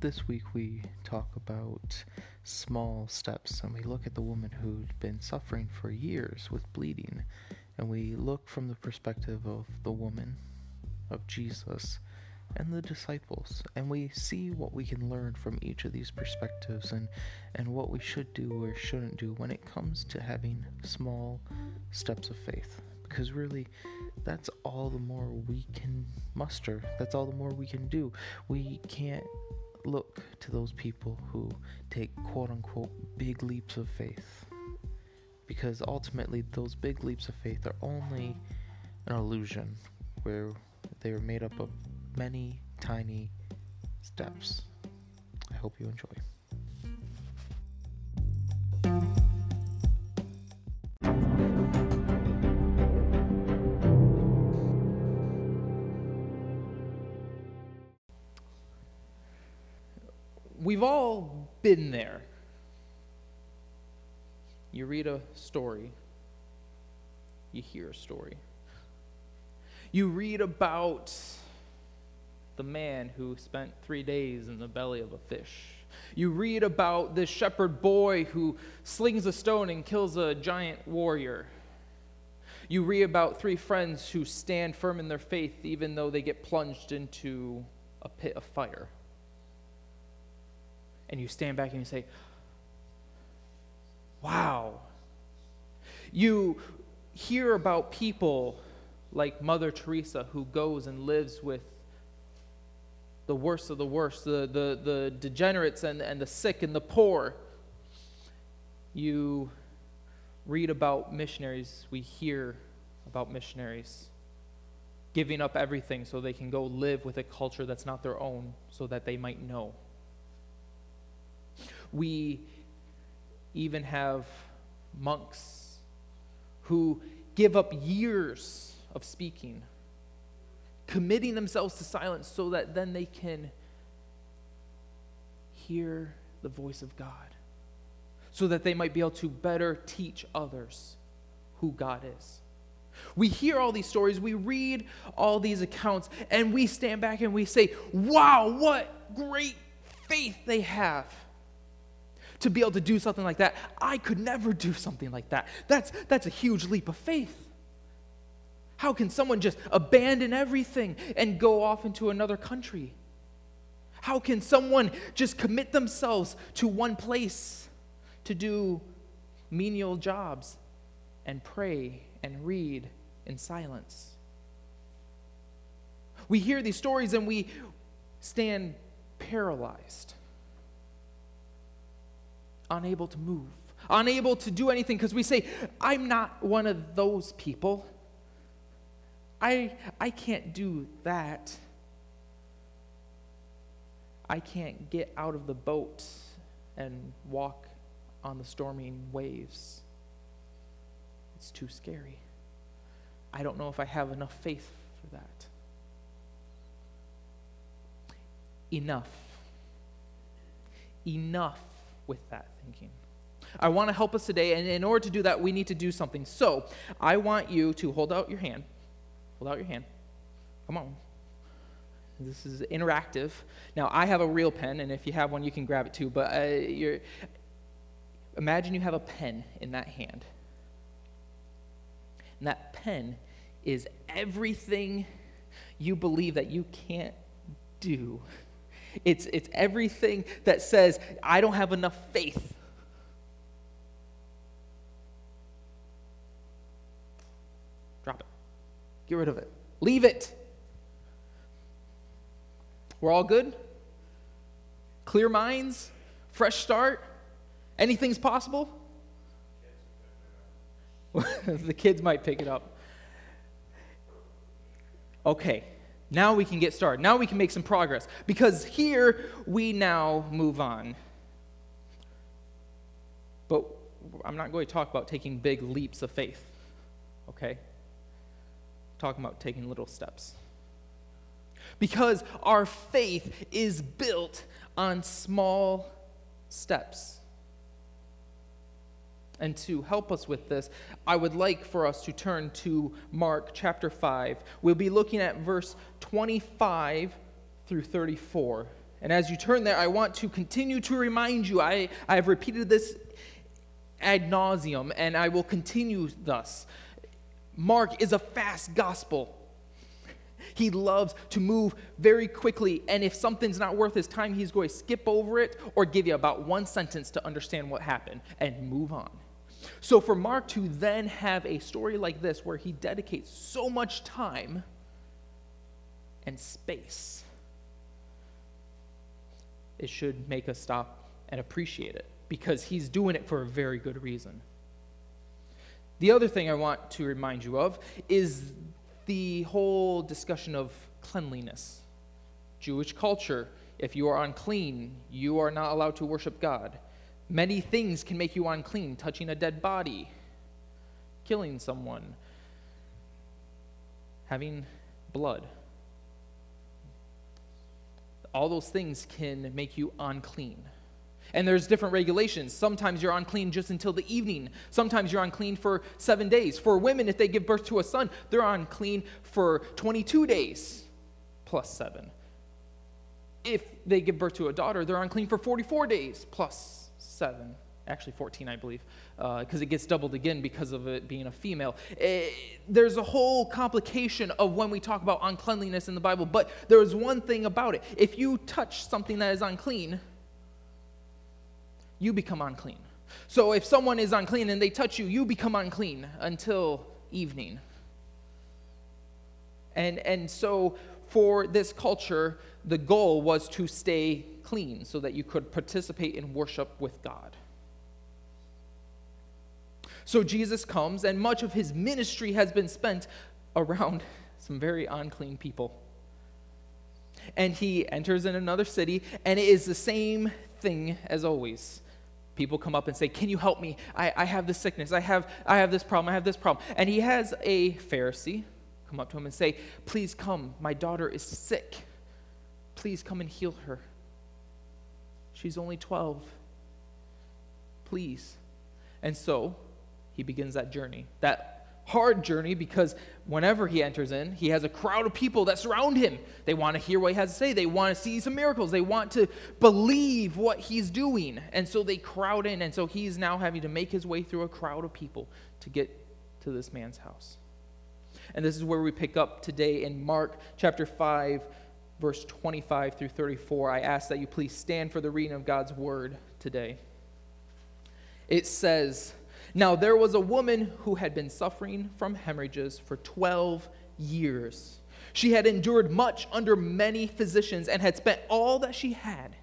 this week we talk about small steps and we look at the woman who'd been suffering for years with bleeding and we look from the perspective of the woman, of Jesus, and the disciples and we see what we can learn from each of these perspectives and and what we should do or shouldn't do when it comes to having small steps of faith because really that's all the more we can muster that's all the more we can do. We can't look to those people who take quote unquote big leaps of faith because ultimately those big leaps of faith are only an illusion where they are made up of many tiny steps. I hope you enjoy. We've all been there. You read a story, you hear a story. You read about the man who spent three days in the belly of a fish. You read about this shepherd boy who slings a stone and kills a giant warrior. You read about three friends who stand firm in their faith even though they get plunged into a pit of fire. And you stand back and you say, Wow. You hear about people like Mother Teresa who goes and lives with the worst of the worst, the, the, the degenerates and, and the sick and the poor. You read about missionaries, we hear about missionaries giving up everything so they can go live with a culture that's not their own so that they might know. We even have monks who give up years of speaking committing themselves to silence so that then they can hear the voice of God, so that they might be able to better teach others who God is. We hear all these stories, we read all these accounts, and we stand back and we say, Wow, what great faith they have to be able to do something like that. I could never do something like that. That's, that's a huge leap of faith. How can someone just abandon everything and go off into another country? How can someone just commit themselves to one place to do menial jobs and pray and read in silence? We hear these stories and we stand paralyzed, unable to move, unable to do anything because we say, I'm not one of those people. I, I can't do that. I can't get out of the boat and walk on the storming waves. It's too scary. I don't know if I have enough faith for that. Enough. Enough with that thinking. I want to help us today, and in order to do that, we need to do something. So, I want you to hold out your hand. Hold out your hand. Come on. This is interactive. Now, I have a real pen, and if you have one, you can grab it too. But uh, imagine you have a pen in that hand. And that pen is everything you believe that you can't do. It's, it's everything that says, I don't have enough faith. Drop it. Get rid of it. Leave it. We're all good? Clear minds? Fresh start? Anything's possible? the kids might pick it up. Okay, now we can get started. Now we can make some progress. Because here we now move on. But I'm not going to talk about taking big leaps of faith. Okay? talking about taking little steps. Because our faith is built on small steps. And to help us with this, I would like for us to turn to Mark chapter 5. We'll be looking at verse 25 through 34. And as you turn there, I want to continue to remind you. I, I have repeated this ad nauseum, and I will continue thus. Mark is a fast gospel. He loves to move very quickly, and if something's not worth his time, he's going to skip over it or give you about one sentence to understand what happened and move on. So, for Mark to then have a story like this where he dedicates so much time and space, it should make us stop and appreciate it because he's doing it for a very good reason. The other thing I want to remind you of is the whole discussion of cleanliness. Jewish culture, if you are unclean, you are not allowed to worship God. Many things can make you unclean touching a dead body, killing someone, having blood. All those things can make you unclean. And there's different regulations. Sometimes you're unclean just until the evening. Sometimes you're unclean for seven days. For women, if they give birth to a son, they're unclean for 22 days plus seven. If they give birth to a daughter, they're unclean for 44 days plus seven. Actually, 14, I believe, because uh, it gets doubled again because of it being a female. It, eh, there's a whole complication of when we talk about uncleanliness in the Bible, but there is one thing about it. If you touch something that is unclean, you become unclean. So if someone is unclean and they touch you, you become unclean until evening. And, and so for this culture, the goal was to stay clean so that you could participate in worship with God. So Jesus comes, and much of his ministry has been spent around some very unclean people. And he enters in another city, and it is the same thing as always people come up and say, Can you help me? I, I have this sickness. I have, I have this problem. I have this problem. And he has a Pharisee come up to him and say, Please come. My daughter is sick. Please come and heal her. She's only 12. Please. And so he begins that journey, that hard journey because whenever he enters in, he has a crowd of people that surround him. They want to hear what he has to say, they want to see some miracles, they want to believe what he's doing. And so they crowd in. And so he's now having to make his way through a crowd of people to get to this man's house. And this is where we pick up today in Mark chapter 5, verse 25 through 34. I ask that you please stand for the reading of God's word today. It says, now, there was a woman who had been suffering from hemorrhages for 12 years. She had endured much under many physicians and had spent all that she had,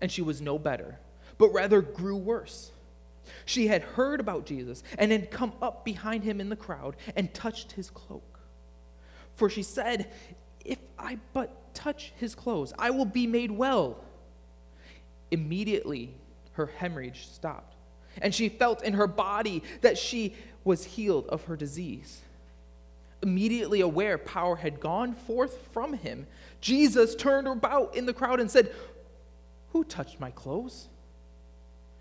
and she was no better, but rather grew worse. She had heard about Jesus and had come up behind him in the crowd and touched his cloak. For she said, If I but touch his clothes, I will be made well. Immediately, her hemorrhage stopped and she felt in her body that she was healed of her disease. Immediately aware power had gone forth from him, Jesus turned about in the crowd and said, Who touched my clothes?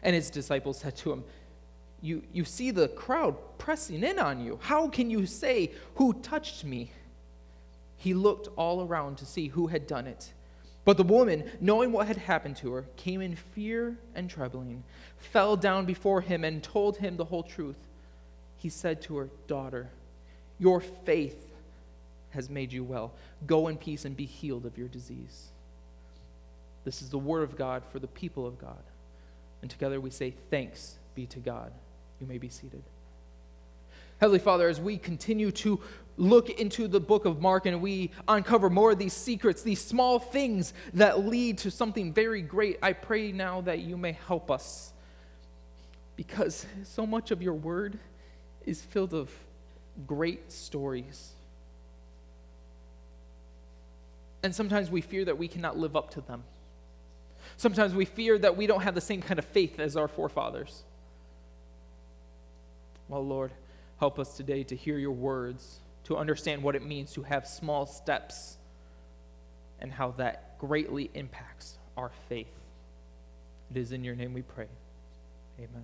And his disciples said to him, you, you see the crowd pressing in on you. How can you say, Who touched me? He looked all around to see who had done it. But the woman, knowing what had happened to her, came in fear and trembling, fell down before him, and told him the whole truth. He said to her, Daughter, your faith has made you well. Go in peace and be healed of your disease. This is the word of God for the people of God. And together we say, Thanks be to God. You may be seated. Heavenly Father, as we continue to look into the book of Mark and we uncover more of these secrets, these small things that lead to something very great, I pray now that you may help us. Because so much of your word is filled of great stories. And sometimes we fear that we cannot live up to them. Sometimes we fear that we don't have the same kind of faith as our forefathers. Well, Lord, help us today to hear your words to understand what it means to have small steps and how that greatly impacts our faith. It is in your name we pray. Amen.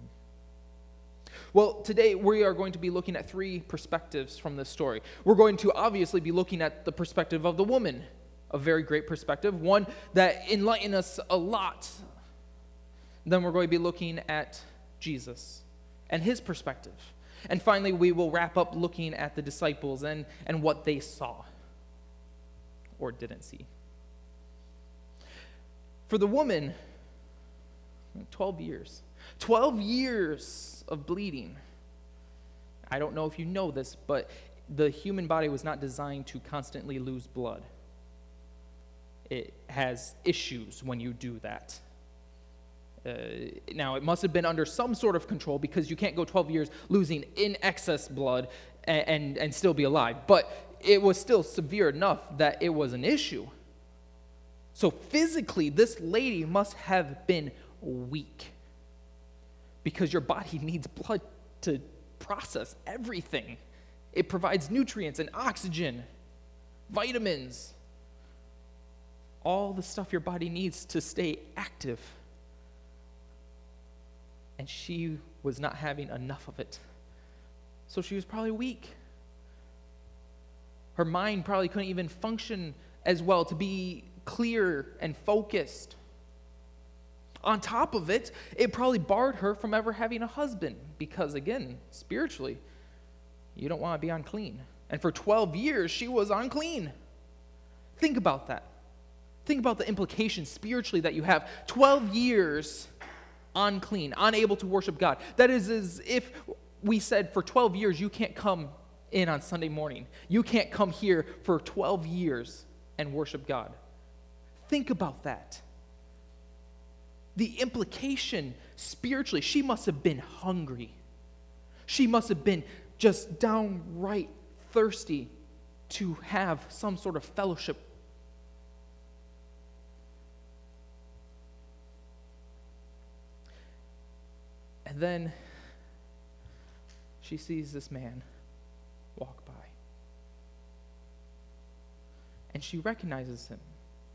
Well, today we are going to be looking at three perspectives from this story. We're going to obviously be looking at the perspective of the woman a very great perspective, one that enlightened us a lot. Then we're going to be looking at Jesus and his perspective. And finally, we will wrap up looking at the disciples and, and what they saw or didn't see. For the woman, 12 years. 12 years of bleeding. I don't know if you know this, but the human body was not designed to constantly lose blood. It has issues when you do that. Uh, now, it must have been under some sort of control because you can't go 12 years losing in excess blood and, and, and still be alive. But it was still severe enough that it was an issue. So, physically, this lady must have been weak because your body needs blood to process everything. It provides nutrients and oxygen, vitamins, all the stuff your body needs to stay active. And she was not having enough of it. So she was probably weak. Her mind probably couldn't even function as well to be clear and focused. On top of it, it probably barred her from ever having a husband because, again, spiritually, you don't want to be unclean. And for 12 years, she was unclean. Think about that. Think about the implications spiritually that you have. 12 years unclean, unable to worship God. That is as if we said for 12 years you can't come in on Sunday morning. You can't come here for 12 years and worship God. Think about that. The implication spiritually, she must have been hungry. She must have been just downright thirsty to have some sort of fellowship And then she sees this man walk by. And she recognizes him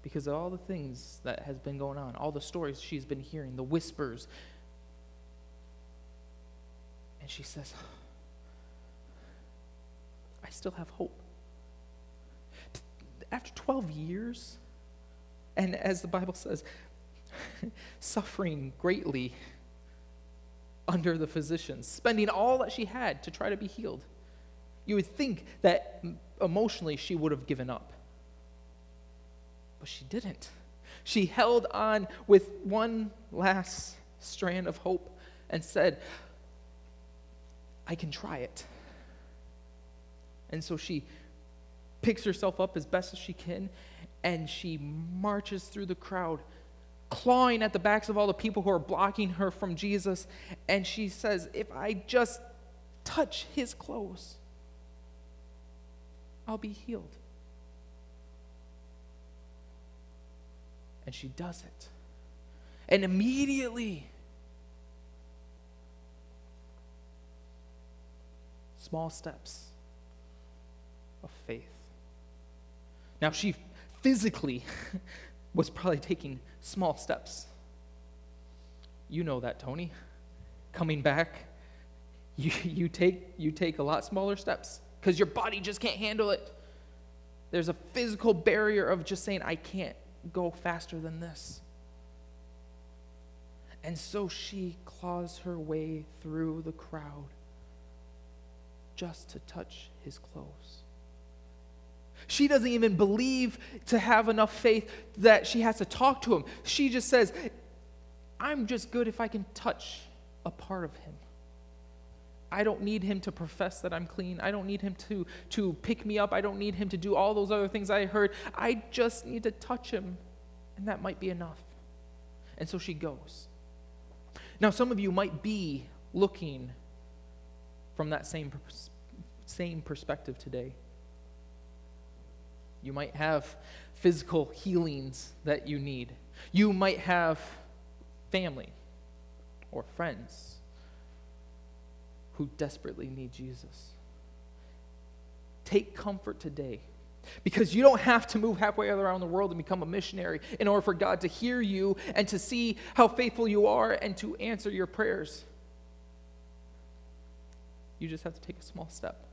because of all the things that has been going on, all the stories she's been hearing, the whispers. And she says, I still have hope. After 12 years, and as the Bible says, suffering greatly under the physicians, spending all that she had to try to be healed. You would think that emotionally she would have given up. But she didn't. She held on with one last strand of hope and said, I can try it. And so she picks herself up as best as she can and she marches through the crowd clawing at the backs of all the people who are blocking her from Jesus. And she says, If I just touch his clothes, I'll be healed. And she does it. And immediately, small steps of faith. Now, she physically was probably taking small steps. You know that, Tony. Coming back, you, you, take, you take a lot smaller steps because your body just can't handle it. There's a physical barrier of just saying, I can't go faster than this. And so she claws her way through the crowd just to touch his clothes. She doesn't even believe to have enough faith that she has to talk to him. She just says, I'm just good if I can touch a part of him. I don't need him to profess that I'm clean. I don't need him to, to pick me up. I don't need him to do all those other things I heard. I just need to touch him, and that might be enough. And so she goes. Now, some of you might be looking from that same, same perspective today. You might have physical healings that you need. You might have family or friends who desperately need Jesus. Take comfort today because you don't have to move halfway around the world and become a missionary in order for God to hear you and to see how faithful you are and to answer your prayers. You just have to take a small step.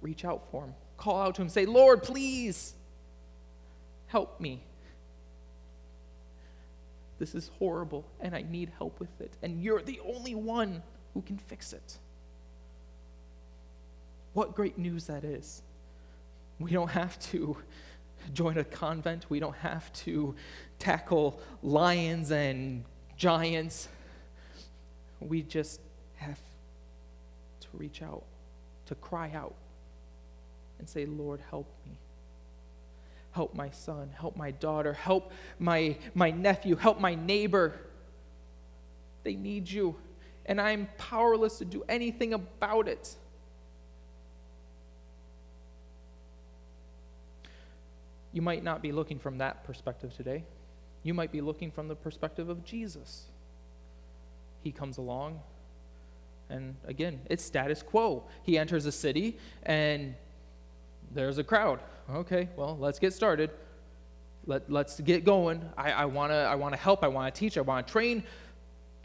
Reach out for Him. Call out to Him. Say, Lord, please help me. This is horrible, and I need help with it. And you're the only one who can fix it. What great news that is. We don't have to join a convent, we don't have to tackle lions and giants. We just have to reach out, to cry out, and say, Lord, help me. Help my son, help my daughter, help my, my nephew, help my neighbor. They need you, and I'm powerless to do anything about it. You might not be looking from that perspective today. You might be looking from the perspective of Jesus. He comes along, and again, it's status quo. He enters a city, and there's a crowd. Okay, well, let's get started. Let, let's get going. I, I want to I wanna help. I want to teach. I want to train.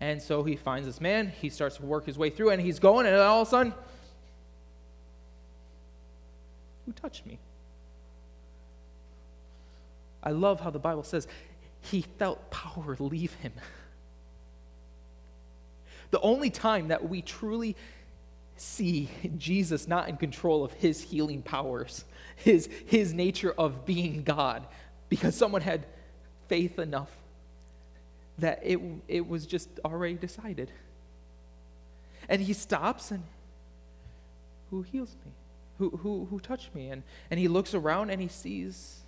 And so he finds this man. He starts to work his way through, and he's going, and all of a sudden, who touched me? I love how the Bible says he felt power leave him. The only time that we truly see Jesus not in control of his healing powers, his, his nature of being God, because someone had faith enough that it, it was just already decided. And he stops and who heals me? Who, who, who touched me? And, and he looks around and he sees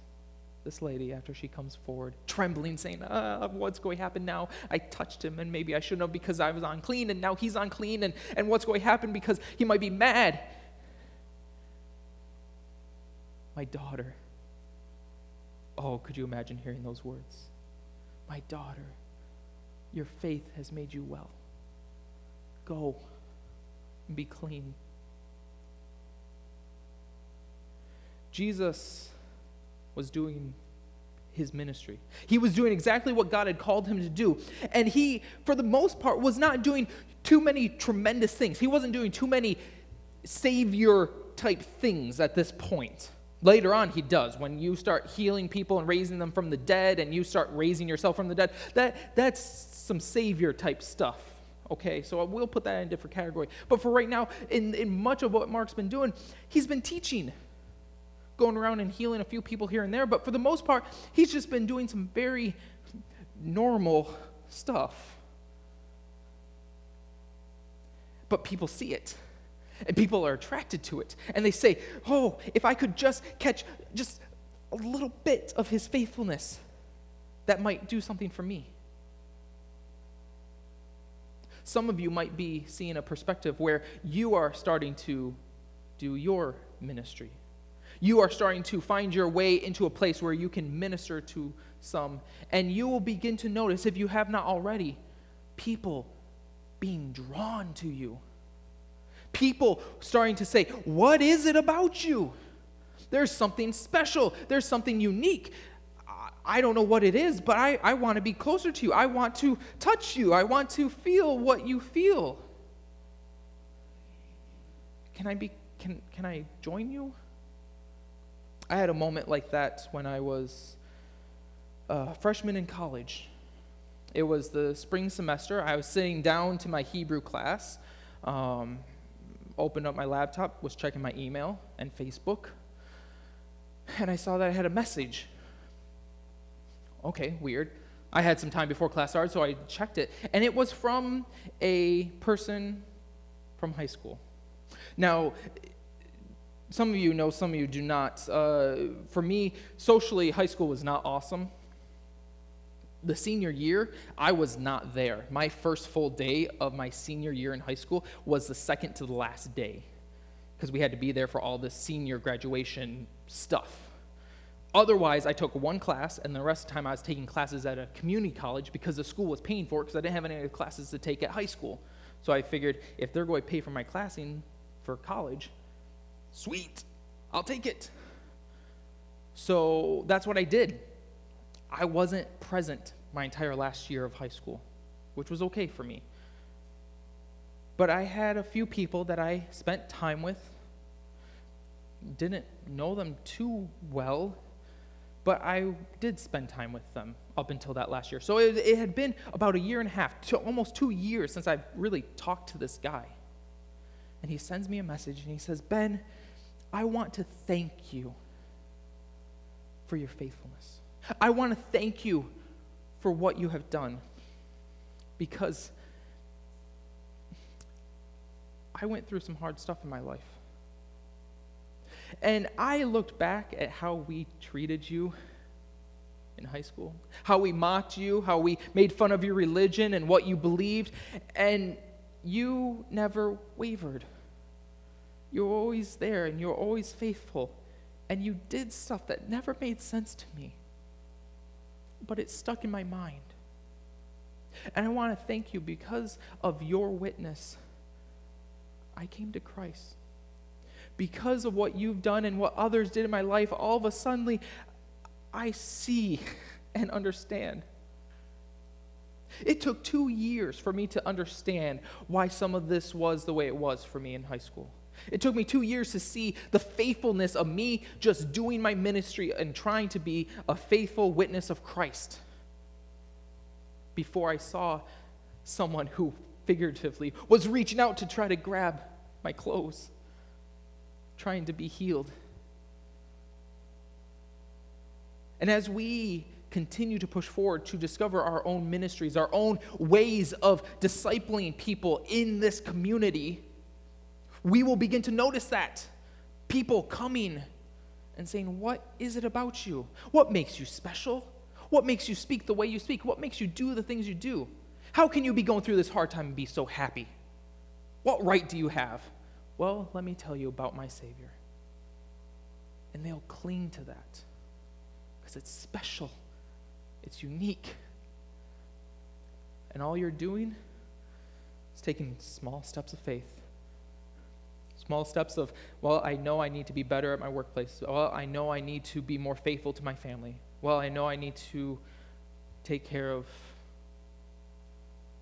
this lady after she comes forward, trembling, saying, uh, What's going to happen now? I touched him, and maybe I shouldn't have because I was unclean, and now he's unclean, and, and what's going to happen because he might be mad? My daughter. Oh, could you imagine hearing those words? My daughter, your faith has made you well. Go and be clean. Jesus was doing his ministry. He was doing exactly what God had called him to do. And he, for the most part, was not doing too many tremendous things. He wasn't doing too many savior type things at this point. Later on, he does. When you start healing people and raising them from the dead, and you start raising yourself from the dead, that, that's some savior type stuff. Okay, so we'll put that in a different category. But for right now, in, in much of what Mark's been doing, he's been teaching going around and healing a few people here and there, but for the most part, he's just been doing some very normal stuff. But people see it. And people are attracted to it. And they say, Oh, if I could just catch just a little bit of his faithfulness, that might do something for me. Some of you might be seeing a perspective where you are starting to do your ministry you are starting to find your way into a place where you can minister to some. And you will begin to notice, if you have not already, people being drawn to you. People starting to say, What is it about you? There's something special, there's something unique. I don't know what it is, but I, I want to be closer to you. I want to touch you. I want to feel what you feel. Can I be can can I join you? I had a moment like that when I was a freshman in college. It was the spring semester. I was sitting down to my Hebrew class, um, opened up my laptop, was checking my email and Facebook, and I saw that I had a message. Okay, weird. I had some time before class started, so I checked it, and it was from a person from high school. Now, some of you know, some of you do not. Uh, for me, socially, high school was not awesome. The senior year, I was not there. My first full day of my senior year in high school was the second to the last day because we had to be there for all the senior graduation stuff. Otherwise, I took one class, and the rest of the time I was taking classes at a community college because the school was paying for it because I didn't have any other classes to take at high school. So I figured if they're going to pay for my classing for college, Sweet, I'll take it. So that's what I did. I wasn't present my entire last year of high school, which was okay for me. But I had a few people that I spent time with, didn't know them too well, But I did spend time with them up until that last year. So it, it had been about a year and a half, to almost two years since I've really talked to this guy. And he sends me a message and he says, Ben, I want to thank you for your faithfulness. I want to thank you for what you have done because I went through some hard stuff in my life. And I looked back at how we treated you in high school, how we mocked you, how we made fun of your religion and what you believed, and you never wavered. You were always there and you were always faithful, and you did stuff that never made sense to me, but it stuck in my mind. And I want to thank you because of your witness. I came to Christ because of what you've done and what others did in my life, all of a sudden, I see and understand. It took two years for me to understand why some of this was the way it was for me in high school. It took me two years to see the faithfulness of me just doing my ministry and trying to be a faithful witness of Christ before I saw someone who figuratively was reaching out to try to grab my clothes trying to be healed. And as we continue to push forward to discover our own ministries, our own ways of discipling people in this community, we will begin to notice that. People coming and saying, What is it about you? What makes you special? What makes you speak the way you speak? What makes you do the things you do? How can you be going through this hard time and be so happy? What right do you have? Well, let me tell you about my Savior. And they'll cling to that because it's special, it's unique. And all you're doing is taking small steps of faith. Small steps of, well, I know I need to be better at my workplace. Well, I know I need to be more faithful to my family. Well, I know I need to take care of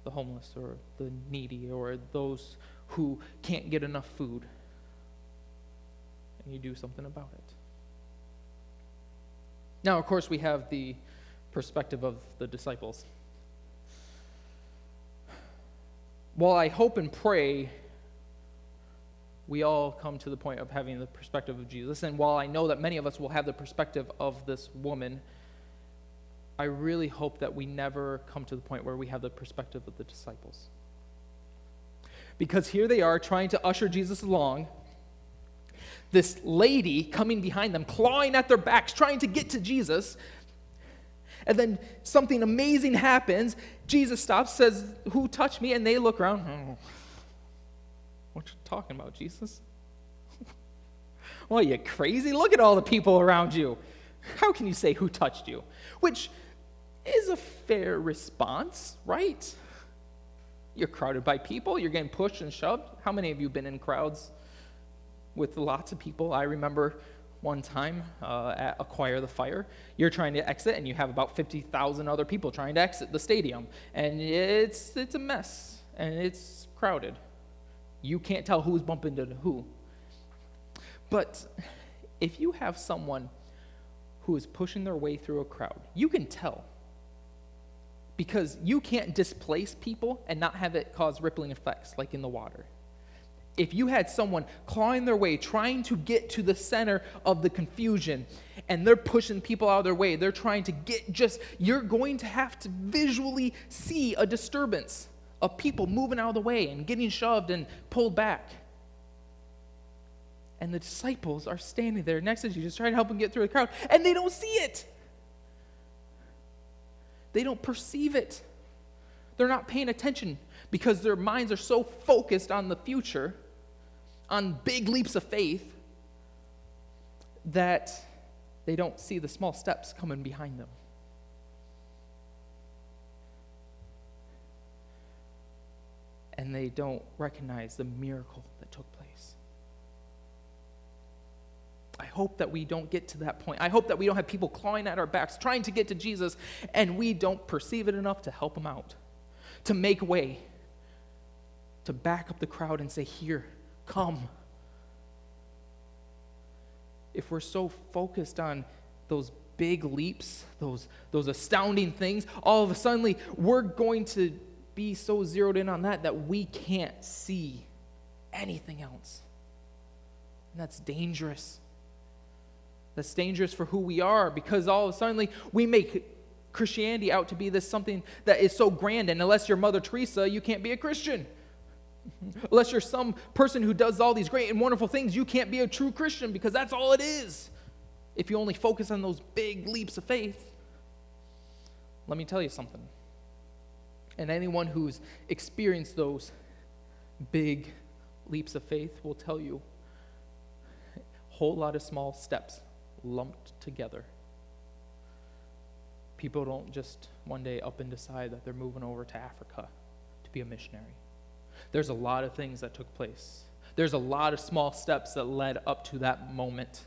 the homeless or the needy or those who can't get enough food. And you do something about it. Now, of course, we have the perspective of the disciples. While I hope and pray we all come to the point of having the perspective of Jesus, and while I know that many of us will have the perspective of this woman, I really hope that we never come to the point where we have the perspective of the disciples because here they are trying to usher Jesus along. This lady coming behind them, clawing at their backs, trying to get to Jesus. And then something amazing happens. Jesus stops, says, Who touched me? And they look around. What you talking about, Jesus? well, you crazy? Look at all the people around you. How can you say who touched you? Which is a fair response, right? You're crowded by people, you're getting pushed and shoved. How many of you been in crowds with lots of people? I remember one time uh, at Acquire the Fire, you're trying to exit and you have about 50,000 other people trying to exit the stadium. And it's, it's a mess and it's crowded. You can't tell who's bumping into who. But if you have someone who is pushing their way through a crowd, you can tell because you can't displace people and not have it cause rippling effects like in the water. If you had someone clawing their way, trying to get to the center of the confusion, and they're pushing people out of their way, they're trying to get just, you're going to have to visually see a disturbance of people moving out of the way and getting shoved and pulled back. And the disciples are standing there next to Jesus, trying to help them get through the crowd, and they don't see it. They don't perceive it. They're not paying attention because their minds are so focused on the future, on big leaps of faith, that they don't see the small steps coming behind them. And they don't recognize the miracle that took place. I hope that we don't get to that point. I hope that we don't have people clawing at our backs, trying to get to Jesus, and we don't perceive it enough to help them out, to make way, to back up the crowd and say, Here, come. If we're so focused on those big leaps, those, those astounding things, all of a sudden we're going to be so zeroed in on that that we can't see anything else. And that's dangerous. That's dangerous for who we are because all of a sudden we make Christianity out to be this something that is so grand, and unless you're Mother Teresa, you can't be a Christian. Unless you're some person who does all these great and wonderful things, you can't be a true Christian because that's all it is. If you only focus on those big leaps of faith, let me tell you something. And anyone who's experienced those big leaps of faith will tell you a whole lot of small steps lumped together. People don't just one day up and decide that they're moving over to Africa to be a missionary. There's a lot of things that took place. There's a lot of small steps that led up to that moment.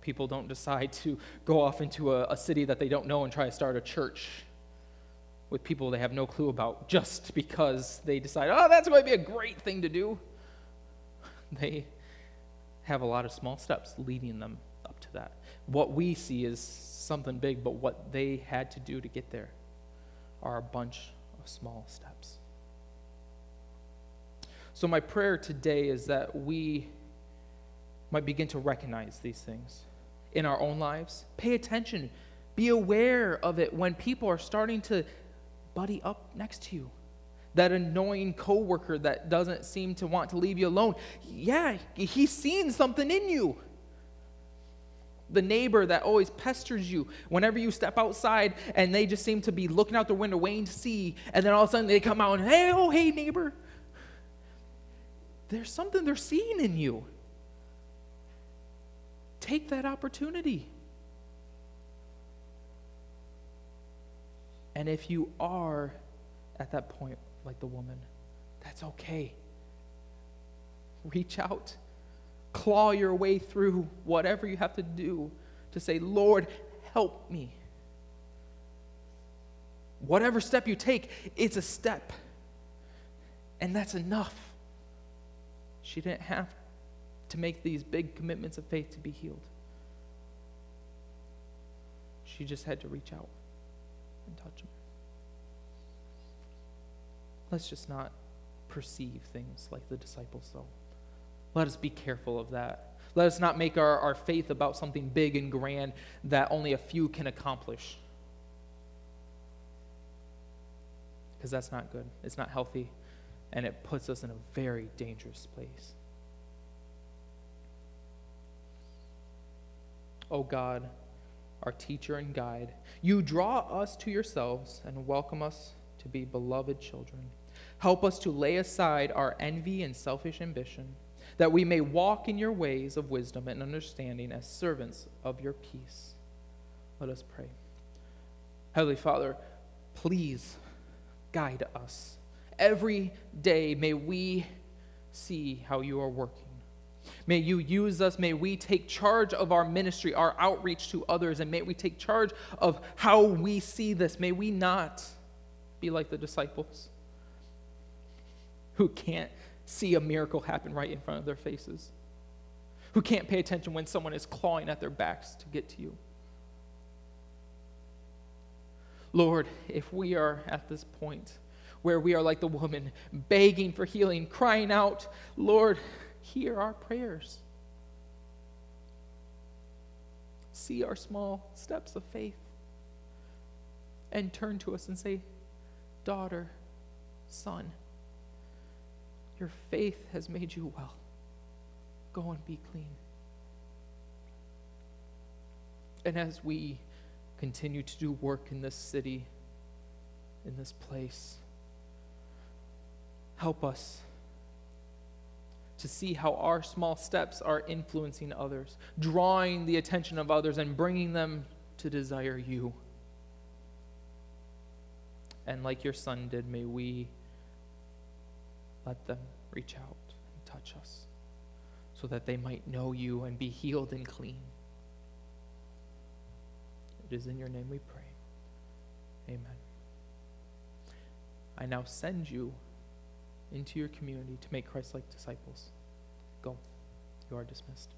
People don't decide to go off into a, a city that they don't know and try to start a church with people they have no clue about just because they decide, oh, that's going to be a great thing to do. They have a lot of small steps leading them up to that. What we see is something big, but what they had to do to get there are a bunch of small steps. So, my prayer today is that we might begin to recognize these things in our own lives. Pay attention, be aware of it when people are starting to buddy up next to you. That annoying coworker that doesn't seem to want to leave you alone. Yeah, he's seen something in you. The neighbor that always pesters you whenever you step outside and they just seem to be looking out the window waiting to see, and then all of a sudden they come out and, hey, oh, hey, neighbor. There's something they're seeing in you. Take that opportunity. And if you are at that point, like the woman, that's okay. Reach out, claw your way through whatever you have to do to say, Lord, help me. Whatever step you take, it's a step. And that's enough. She didn't have to make these big commitments of faith to be healed. She just had to reach out and touch him. Let's just not perceive things like the disciples, though. Let us be careful of that. Let us not make our, our faith about something big and grand that only a few can accomplish. Because that's not good. It's not healthy. And it puts us in a very dangerous place. Oh God, our teacher and guide, you draw us to yourselves and welcome us to be beloved children. Help us to lay aside our envy and selfish ambition, that we may walk in your ways of wisdom and understanding as servants of your peace. Let us pray. Heavenly Father, please guide us. Every day may we see how you are working. May you use us. May we take charge of our ministry, our outreach to others, and may we take charge of how we see this. May we not be like the disciples who can't see a miracle happen right in front of their faces, who can't pay attention when someone is clawing at their backs to get to you. Lord, if we are at this point where we are like the woman, begging for healing, crying out, Lord, hear our prayers. See our small steps of faith and turn to us and say, Daughter, son, your faith has made you well. Go and be clean. And as we continue to do work in this city, in this place, help us to see how our small steps are influencing others, drawing the attention of others, and bringing them to desire you. And like your son did, may we let them reach out and touch us so that they might know you and be healed and clean. It is in your name we pray. Amen. I now send you into your community to make Christ like disciples. Go. You are dismissed.